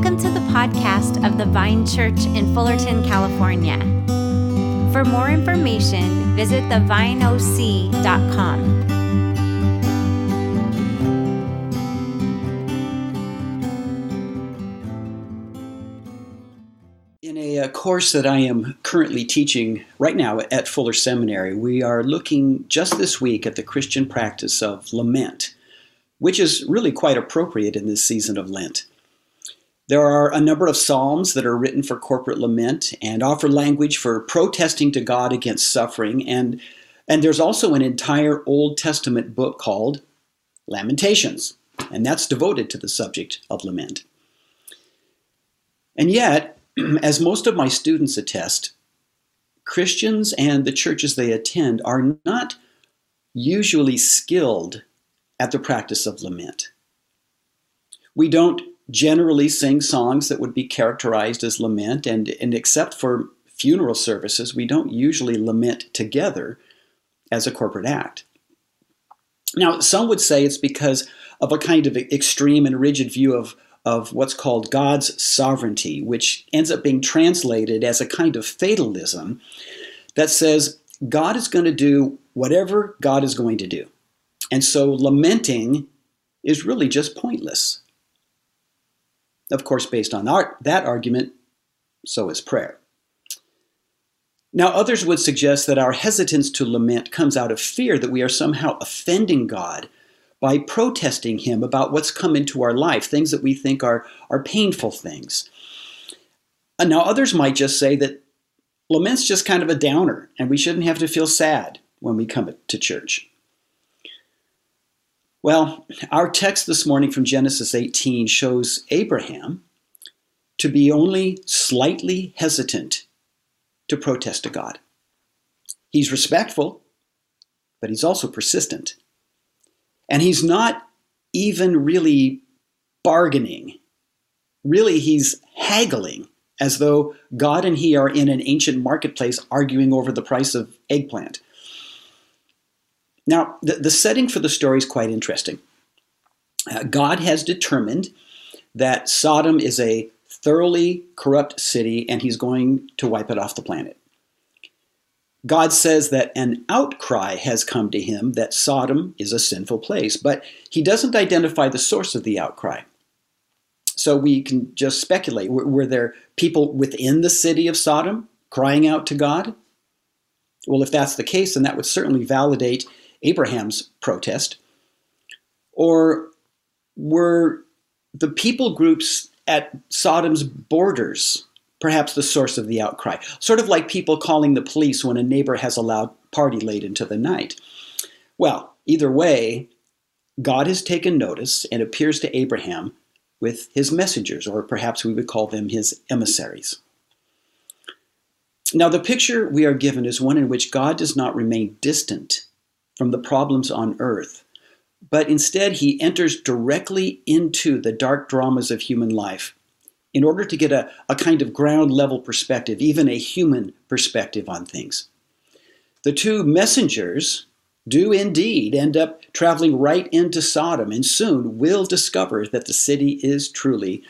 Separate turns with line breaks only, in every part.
Welcome to the podcast of the Vine Church in Fullerton, California. For more information, visit thevineoc.com.
In a uh, course that I am currently teaching right now at Fuller Seminary, we are looking just this week at the Christian practice of lament, which is really quite appropriate in this season of Lent. There are a number of psalms that are written for corporate lament and offer language for protesting to God against suffering. And, and there's also an entire Old Testament book called Lamentations, and that's devoted to the subject of lament. And yet, as most of my students attest, Christians and the churches they attend are not usually skilled at the practice of lament. We don't generally sing songs that would be characterized as lament, and, and except for funeral services, we don't usually lament together as a corporate act. Now, some would say it's because of a kind of extreme and rigid view of, of what's called God's sovereignty, which ends up being translated as a kind of fatalism that says God is going to do whatever God is going to do. And so lamenting is really just pointless. Of course, based on our, that argument, so is prayer. Now, others would suggest that our hesitance to lament comes out of fear that we are somehow offending God by protesting Him about what's come into our life, things that we think are, are painful things. And now, others might just say that lament's just kind of a downer, and we shouldn't have to feel sad when we come to church. Well, our text this morning from Genesis 18 shows Abraham to be only slightly hesitant to protest to God. He's respectful, but he's also persistent. And he's not even really bargaining. Really, he's haggling as though God and he are in an ancient marketplace arguing over the price of eggplant. Now, the, the setting for the story is quite interesting. Uh, God has determined that Sodom is a thoroughly corrupt city and he's going to wipe it off the planet. God says that an outcry has come to him that Sodom is a sinful place, but he doesn't identify the source of the outcry. So we can just speculate. Were, were there people within the city of Sodom crying out to God? Well, if that's the case, then that would certainly validate Abraham's protest? Or were the people groups at Sodom's borders perhaps the source of the outcry? Sort of like people calling the police when a neighbor has a loud party late into the night. Well, either way, God has taken notice and appears to Abraham with his messengers, or perhaps we would call them his emissaries. Now, the picture we are given is one in which God does not remain distant from the problems on earth, but instead he enters directly into the dark dramas of human life in order to get a, a kind of ground level perspective, even a human perspective on things. The two messengers do indeed end up traveling right into Sodom and soon will discover that the city is truly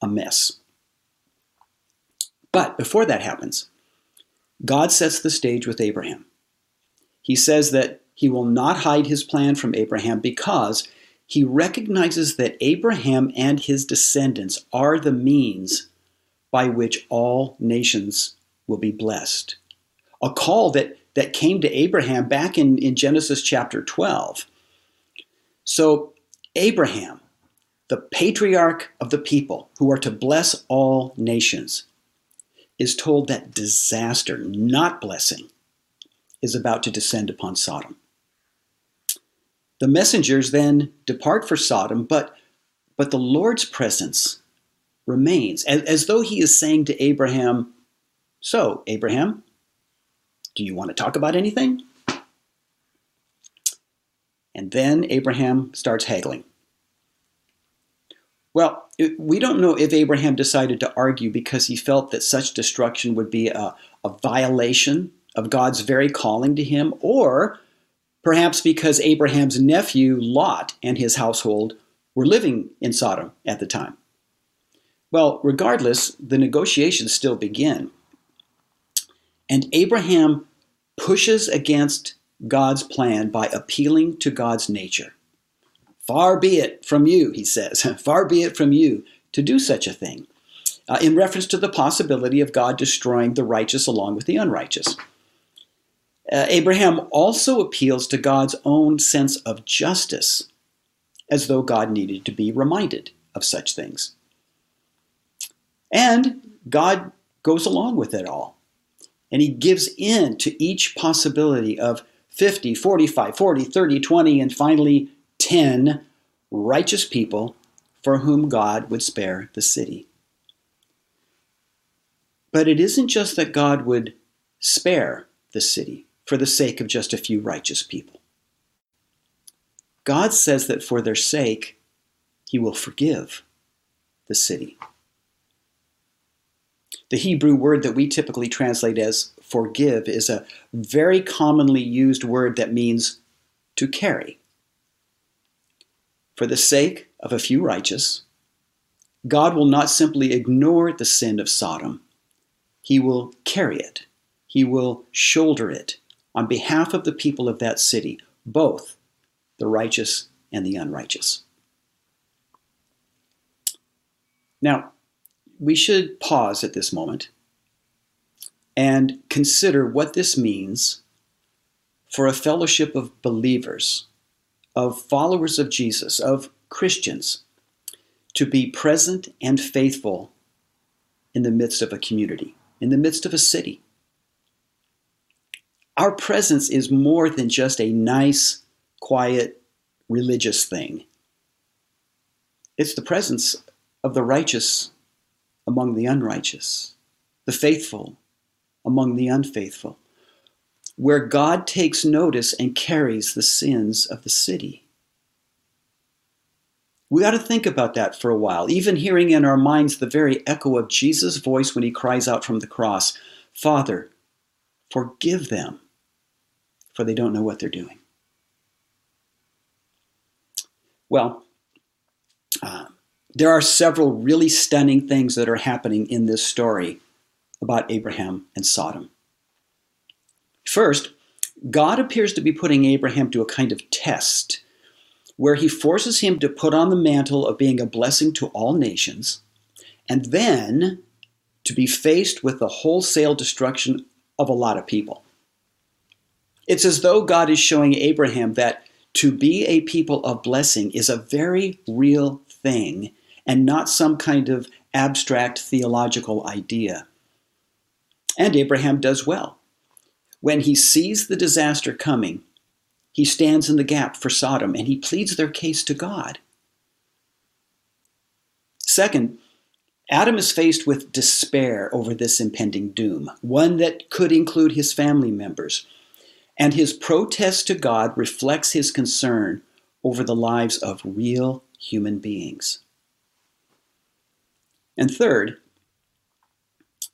a mess. But before that happens, God sets the stage with Abraham. He says that he will not hide his plan from Abraham because he recognizes that Abraham and his descendants are the means by which all nations will be blessed. A call that, that came to Abraham back in, in Genesis chapter 12. So, Abraham, the patriarch of the people who are to bless all nations, is told that disaster, not blessing, is about to descend upon Sodom. The messengers then depart for Sodom, but, but the Lord's presence remains, as, as though he is saying to Abraham, So, Abraham, do you want to talk about anything? And then Abraham starts haggling. Well, we don't know if Abraham decided to argue because he felt that such destruction would be a, a violation of God's very calling to him, or perhaps because Abraham's nephew Lot and his household were living in Sodom at the time. Well, regardless, the negotiations still begin. And Abraham pushes against God's plan by appealing to God's nature. Far be it from you, he says, far be it from you to do such a thing, uh, in reference to the possibility of God destroying the righteous along with the unrighteous. Uh, Abraham also appeals to God's own sense of justice, as though God needed to be reminded of such things. And God goes along with it all. And he gives in to each possibility of 50, 45, 40, 30, 20, and finally 10 righteous people for whom God would spare the city. But it isn't just that God would spare the city for the sake of just a few righteous people. God says that for their sake, he will forgive the city. The Hebrew word that we typically translate as forgive is a very commonly used word that means to carry. For the sake of a few righteous, God will not simply ignore the sin of Sodom, He will carry it, He will shoulder it on behalf of the people of that city, both the righteous and the unrighteous. Now, we should pause at this moment and consider what this means for a fellowship of believers, of followers of Jesus, of Christians, to be present and faithful in the midst of a community, in the midst of a city. Our presence is more than just a nice, quiet, religious thing. It's the presence of the righteous among the unrighteous, the faithful among the unfaithful, where God takes notice and carries the sins of the city. We ought to think about that for a while, even hearing in our minds the very echo of Jesus' voice when he cries out from the cross Father, forgive them, for they don't know what they're doing. Well, uh, there are several really stunning things that are happening in this story about Abraham and Sodom. First, God appears to be putting Abraham to a kind of test where he forces him to put on the mantle of being a blessing to all nations and then to be faced with the wholesale destruction of a lot of people. It's as though God is showing Abraham that to be a people of blessing is a very real thing and not some kind of abstract theological idea. And Abraham does well. When he sees the disaster coming, he stands in the gap for Sodom and he pleads their case to God. Second, Adam is faced with despair over this impending doom, one that could include his family members. And his protest to God reflects his concern over the lives of real human beings. And third,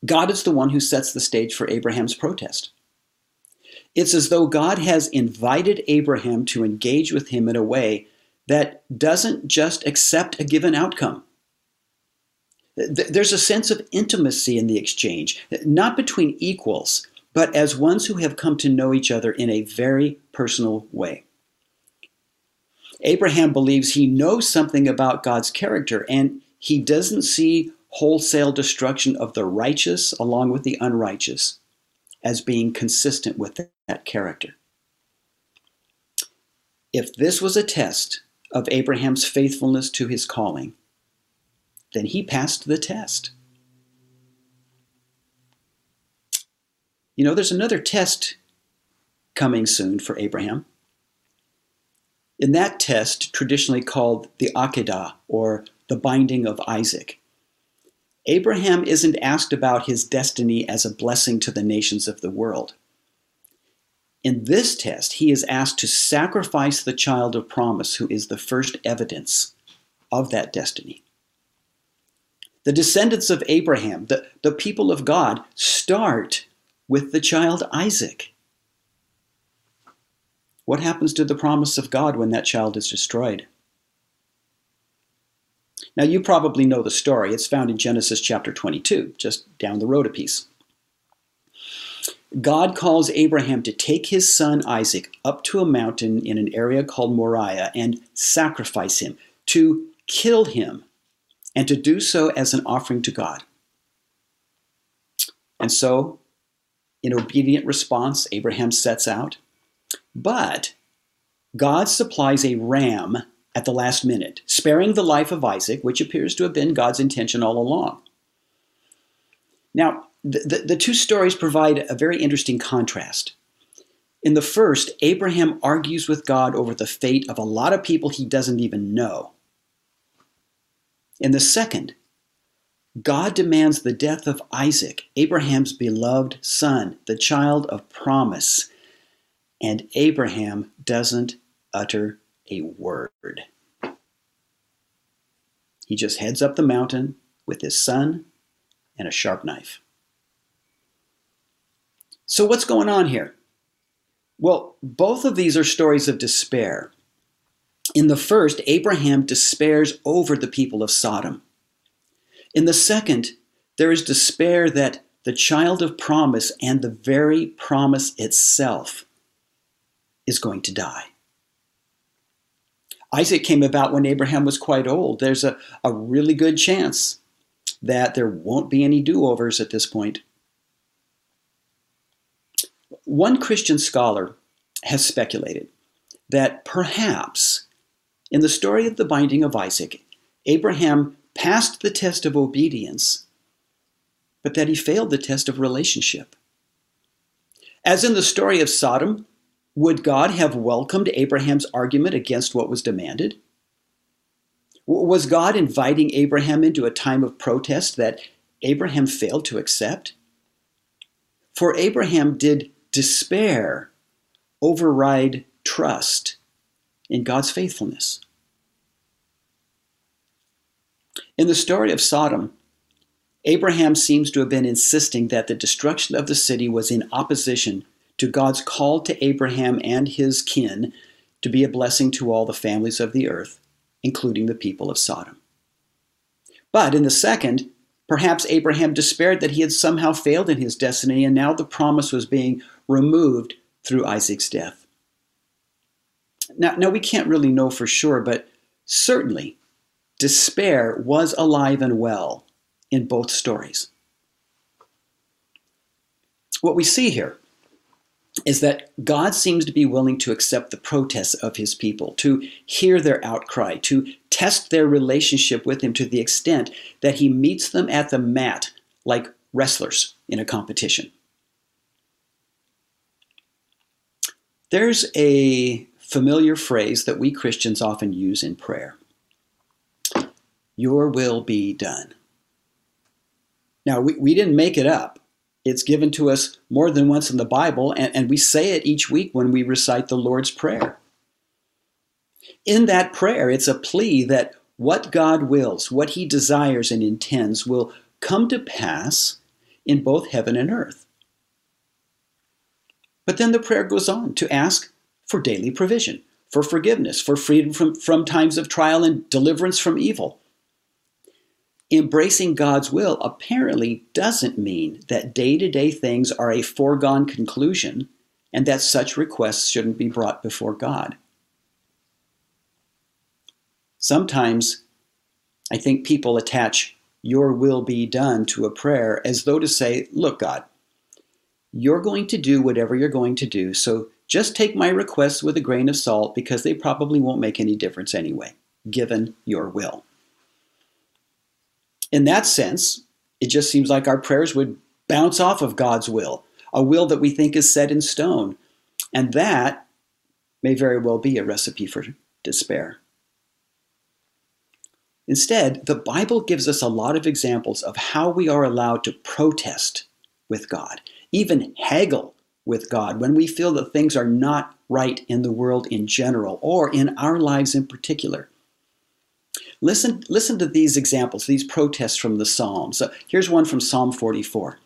God is the one who sets the stage for Abraham's protest. It's as though God has invited Abraham to engage with him in a way that doesn't just accept a given outcome. There's a sense of intimacy in the exchange, not between equals, but as ones who have come to know each other in a very personal way. Abraham believes he knows something about God's character, and he doesn't see wholesale destruction of the righteous along with the unrighteous as being consistent with that character. If this was a test of Abraham's faithfulness to his calling, then he passed the test. You know, there's another test coming soon for Abraham. In that test, traditionally called the Akedah, or the binding of Isaac, Abraham isn't asked about his destiny as a blessing to the nations of the world. In this test, he is asked to sacrifice the child of promise, who is the first evidence of that destiny. The descendants of Abraham, the, the people of God, start with the child Isaac. What happens to the promise of God when that child is destroyed? Now, you probably know the story. It's found in Genesis chapter 22, just down the road a piece. God calls Abraham to take his son Isaac up to a mountain in an area called Moriah and sacrifice him, to kill him, and to do so as an offering to God. And so, in obedient response, Abraham sets out. But God supplies a ram at the last minute, sparing the life of Isaac, which appears to have been God's intention all along. Now, the, the, the two stories provide a very interesting contrast. In the first, Abraham argues with God over the fate of a lot of people he doesn't even know. In the second, God demands the death of Isaac, Abraham's beloved son, the child of promise, and Abraham doesn't utter a word. He just heads up the mountain with his son and a sharp knife. So, what's going on here? Well, both of these are stories of despair. In the first, Abraham despairs over the people of Sodom. In the second, there is despair that the child of promise and the very promise itself is going to die. Isaac came about when Abraham was quite old. There's a, a really good chance that there won't be any do overs at this point. One Christian scholar has speculated that perhaps in the story of the binding of Isaac, Abraham passed the test of obedience, but that he failed the test of relationship. As in the story of Sodom, would God have welcomed Abraham's argument against what was demanded? Was God inviting Abraham into a time of protest that Abraham failed to accept? For Abraham did despair override trust in God's faithfulness. In the story of Sodom, Abraham seems to have been insisting that the destruction of the city was in opposition to God's call to Abraham and his kin to be a blessing to all the families of the earth, including the people of Sodom. But in the second, perhaps Abraham despaired that he had somehow failed in his destiny and now the promise was being removed through Isaac's death. Now, now we can't really know for sure, but certainly despair was alive and well in both stories. What we see here is that God seems to be willing to accept the protests of his people, to hear their outcry, to test their relationship with him to the extent that he meets them at the mat like wrestlers in a competition. There's a familiar phrase that we Christians often use in prayer Your will be done. Now, we, we didn't make it up. It's given to us more than once in the Bible, and, and we say it each week when we recite the Lord's Prayer. In that prayer, it's a plea that what God wills, what He desires and intends, will come to pass in both heaven and earth. But then the prayer goes on to ask for daily provision, for forgiveness, for freedom from, from times of trial and deliverance from evil. Embracing God's will apparently doesn't mean that day to day things are a foregone conclusion and that such requests shouldn't be brought before God. Sometimes I think people attach your will be done to a prayer as though to say, Look, God, you're going to do whatever you're going to do, so just take my requests with a grain of salt because they probably won't make any difference anyway, given your will in that sense, it just seems like our prayers would bounce off of God's will, a will that we think is set in stone. And that may very well be a recipe for despair. Instead, the Bible gives us a lot of examples of how we are allowed to protest with God, even haggle with God when we feel that things are not right in the world in general or in our lives in particular. Listen, listen to these examples, these protests from the Psalms. Uh, here's one from Psalm 44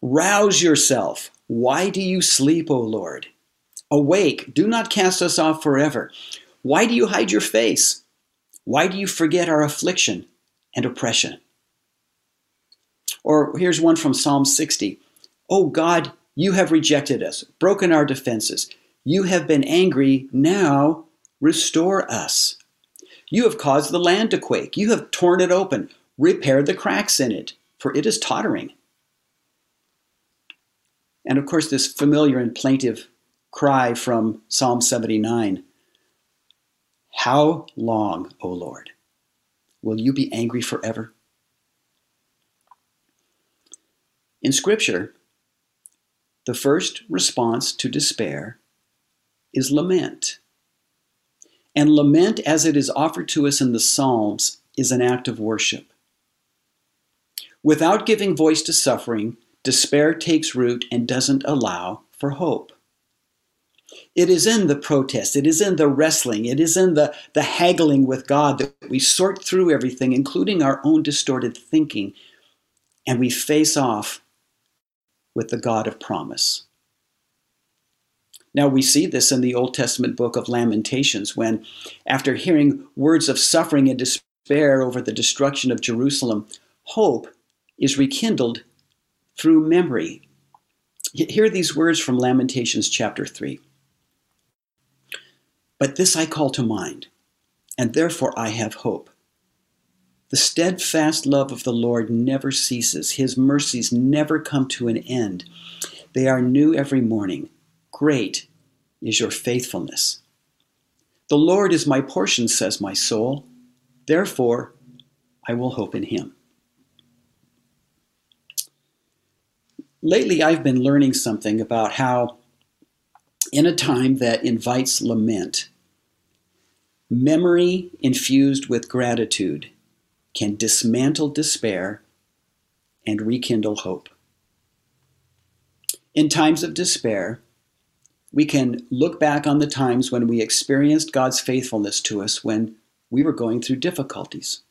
Rouse yourself. Why do you sleep, O Lord? Awake, do not cast us off forever. Why do you hide your face? Why do you forget our affliction and oppression? Or here's one from Psalm 60 Oh God, you have rejected us, broken our defenses. You have been angry. Now restore us. You have caused the land to quake. You have torn it open, repaired the cracks in it, for it is tottering. And of course, this familiar and plaintive cry from Psalm 79 How long, O Lord, will you be angry forever? In Scripture, the first response to despair is lament. And lament, as it is offered to us in the Psalms, is an act of worship. Without giving voice to suffering, despair takes root and doesn't allow for hope. It is in the protest, it is in the wrestling, it is in the, the haggling with God that we sort through everything, including our own distorted thinking, and we face off with the God of promise. Now, we see this in the Old Testament book of Lamentations when, after hearing words of suffering and despair over the destruction of Jerusalem, hope is rekindled through memory. Hear these words from Lamentations chapter 3. But this I call to mind, and therefore I have hope. The steadfast love of the Lord never ceases, His mercies never come to an end. They are new every morning. Great is your faithfulness. The Lord is my portion, says my soul. Therefore, I will hope in Him. Lately, I've been learning something about how, in a time that invites lament, memory infused with gratitude can dismantle despair and rekindle hope. In times of despair, we can look back on the times when we experienced God's faithfulness to us when we were going through difficulties.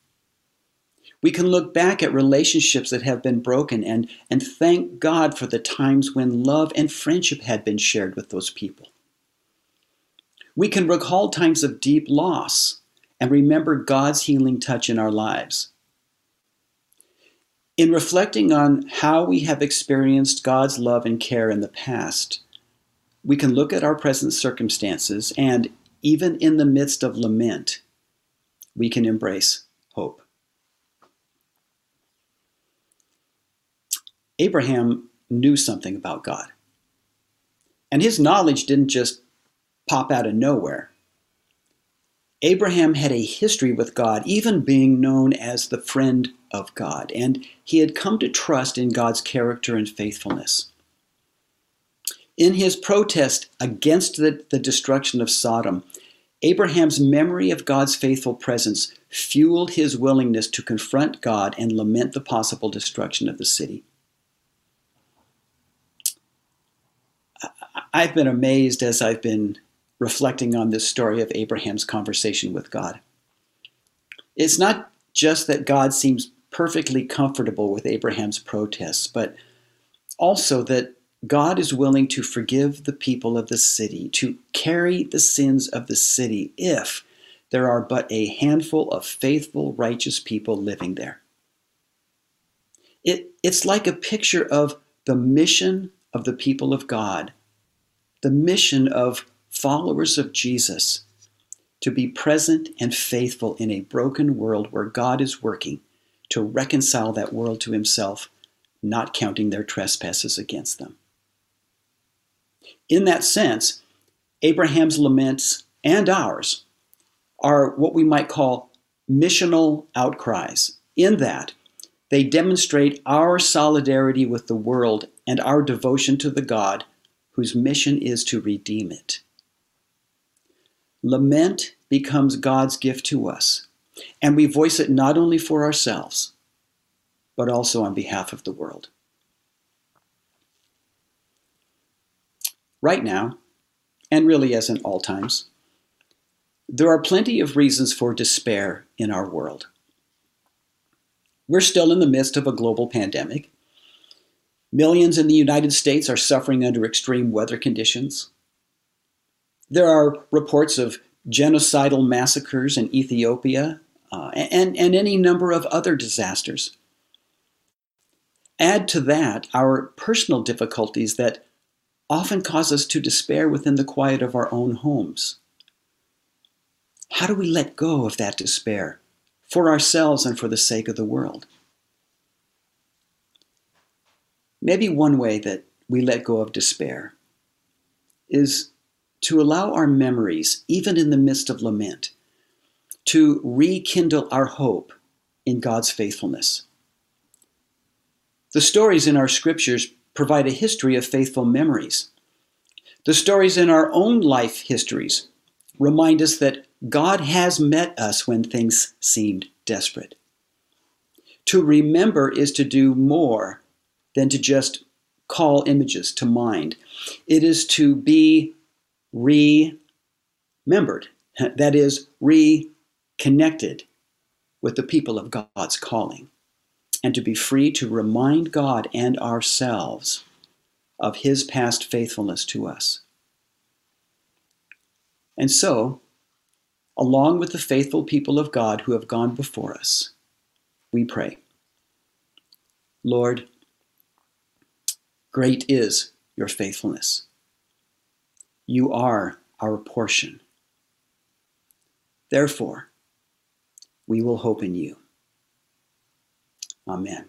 We can look back at relationships that have been broken and, and thank God for the times when love and friendship had been shared with those people. We can recall times of deep loss and remember God's healing touch in our lives. In reflecting on how we have experienced God's love and care in the past, we can look at our present circumstances and, even in the midst of lament, we can embrace hope. Abraham knew something about God. And his knowledge didn't just pop out of nowhere. Abraham had a history with God, even being known as the friend of God, and he had come to trust in God's character and faithfulness. In his protest against the, the destruction of Sodom, Abraham's memory of God's faithful presence fueled his willingness to confront God and lament the possible destruction of the city. I've been amazed as I've been reflecting on this story of Abraham's conversation with God. It's not just that God seems perfectly comfortable with Abraham's protests, but also that God is willing to forgive the people of the city, to carry the sins of the city if there are but a handful of faithful, righteous people living there. It, it's like a picture of the mission of the people of God, the mission of followers of Jesus to be present and faithful in a broken world where God is working to reconcile that world to himself, not counting their trespasses against them. In that sense, Abraham's laments and ours are what we might call missional outcries, in that they demonstrate our solidarity with the world and our devotion to the God whose mission is to redeem it. Lament becomes God's gift to us, and we voice it not only for ourselves, but also on behalf of the world. Right now, and really as in all times, there are plenty of reasons for despair in our world. We're still in the midst of a global pandemic. Millions in the United States are suffering under extreme weather conditions. There are reports of genocidal massacres in Ethiopia, uh, and, and any number of other disasters. Add to that our personal difficulties that often cause us to despair within the quiet of our own homes. How do we let go of that despair for ourselves and for the sake of the world? Maybe one way that we let go of despair is to allow our memories, even in the midst of lament, to rekindle our hope in God's faithfulness. The stories in our scriptures provide a history of faithful memories. The stories in our own life histories remind us that God has met us when things seemed desperate. To remember is to do more than to just call images to mind. It is to be remembered, that is, reconnected with the people of God's calling, and to be free to remind God and ourselves of His past faithfulness to us. And so, along with the faithful people of God who have gone before us, we pray. Lord, great is your faithfulness. You are our portion. Therefore, we will hope in you. Amen.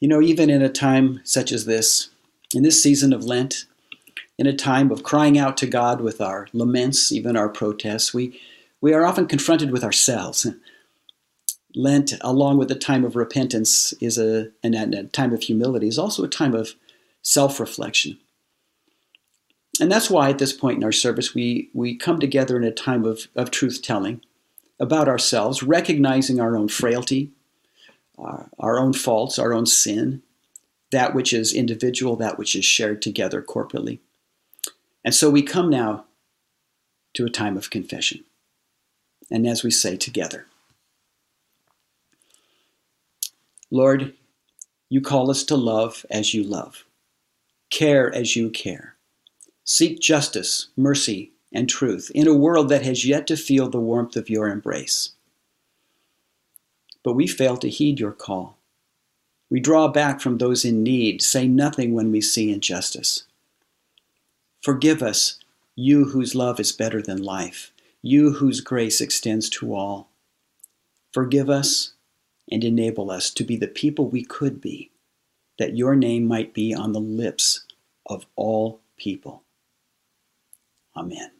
You know, even in a time such as this, in this season of Lent, in a time of crying out to God with our laments, even our protests, we, we are often confronted with ourselves. Lent, along with the time of repentance, is a, and a time of humility, is also a time of self reflection. And that's why at this point in our service, we, we come together in a time of, of truth telling about ourselves, recognizing our own frailty, our, our own faults, our own sin, that which is individual, that which is shared together corporately. And so we come now to a time of confession. And as we say together, Lord, you call us to love as you love care as you care. Seek justice, mercy, and truth in a world that has yet to feel the warmth of your embrace. But we fail to heed your call. We draw back from those in need, say nothing when we see injustice. Forgive us, you whose love is better than life, you whose grace extends to all. Forgive us and enable us to be the people we could be that your name might be on the lips of all people. Amen.